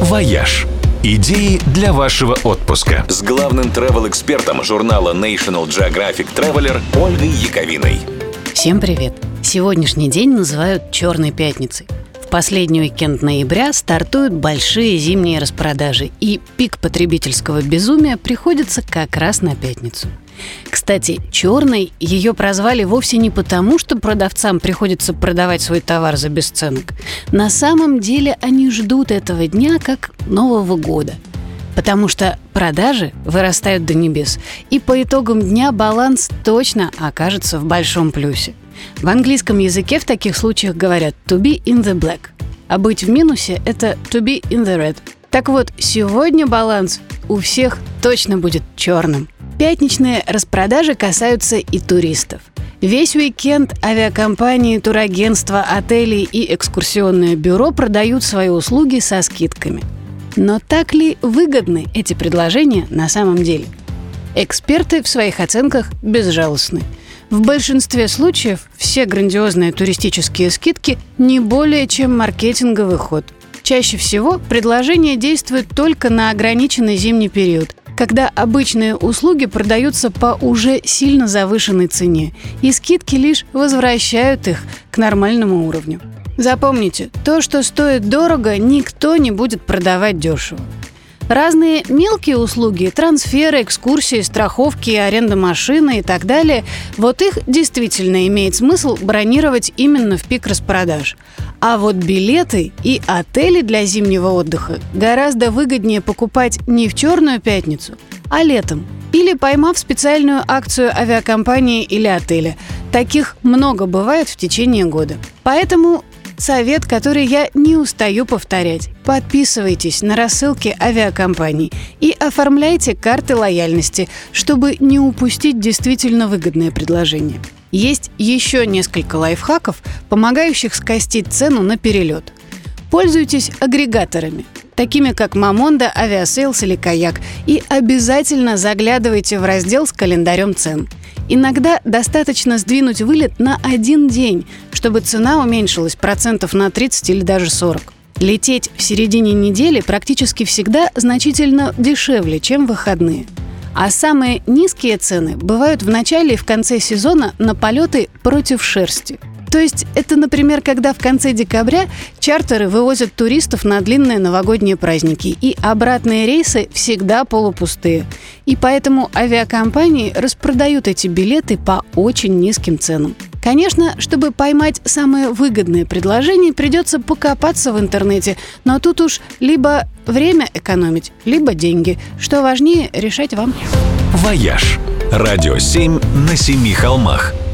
«Вояж». Идеи для вашего отпуска. С главным travel-экспертом журнала National Geographic Traveler Ольгой Яковиной. Всем привет! Сегодняшний день называют «Черной пятницей». Последний уикенд ноября стартуют большие зимние распродажи, и пик потребительского безумия приходится как раз на пятницу – кстати, черной ее прозвали вовсе не потому, что продавцам приходится продавать свой товар за бесценок. На самом деле они ждут этого дня как Нового года. Потому что продажи вырастают до небес, и по итогам дня баланс точно окажется в большом плюсе. В английском языке в таких случаях говорят «to be in the black», а быть в минусе – это «to be in the red». Так вот, сегодня баланс у всех точно будет черным – Пятничные распродажи касаются и туристов. Весь уикенд авиакомпании, турагентства, отели и экскурсионное бюро продают свои услуги со скидками. Но так ли выгодны эти предложения на самом деле? Эксперты в своих оценках безжалостны. В большинстве случаев все грандиозные туристические скидки не более чем маркетинговый ход. Чаще всего предложение действует только на ограниченный зимний период, когда обычные услуги продаются по уже сильно завышенной цене, и скидки лишь возвращают их к нормальному уровню. Запомните, то, что стоит дорого, никто не будет продавать дешево. Разные мелкие услуги, трансферы, экскурсии, страховки, аренда машины и так далее, вот их действительно имеет смысл бронировать именно в пик распродаж. А вот билеты и отели для зимнего отдыха гораздо выгоднее покупать не в черную пятницу, а летом. Или поймав специальную акцию авиакомпании или отеля. Таких много бывает в течение года. Поэтому Совет, который я не устаю повторять. Подписывайтесь на рассылки авиакомпаний и оформляйте карты лояльности, чтобы не упустить действительно выгодное предложение. Есть еще несколько лайфхаков, помогающих скостить цену на перелет. Пользуйтесь агрегаторами, такими как Momondo, Aviasales или Kayak, и обязательно заглядывайте в раздел с календарем цен – Иногда достаточно сдвинуть вылет на один день, чтобы цена уменьшилась процентов на 30 или даже 40. Лететь в середине недели практически всегда значительно дешевле, чем выходные. А самые низкие цены бывают в начале и в конце сезона на полеты против шерсти – то есть это, например, когда в конце декабря чартеры вывозят туристов на длинные новогодние праздники, и обратные рейсы всегда полупустые. И поэтому авиакомпании распродают эти билеты по очень низким ценам. Конечно, чтобы поймать самое выгодное предложение, придется покопаться в интернете, но тут уж либо время экономить, либо деньги. Что важнее, решать вам. «Вояж» – радио 7 на семи холмах –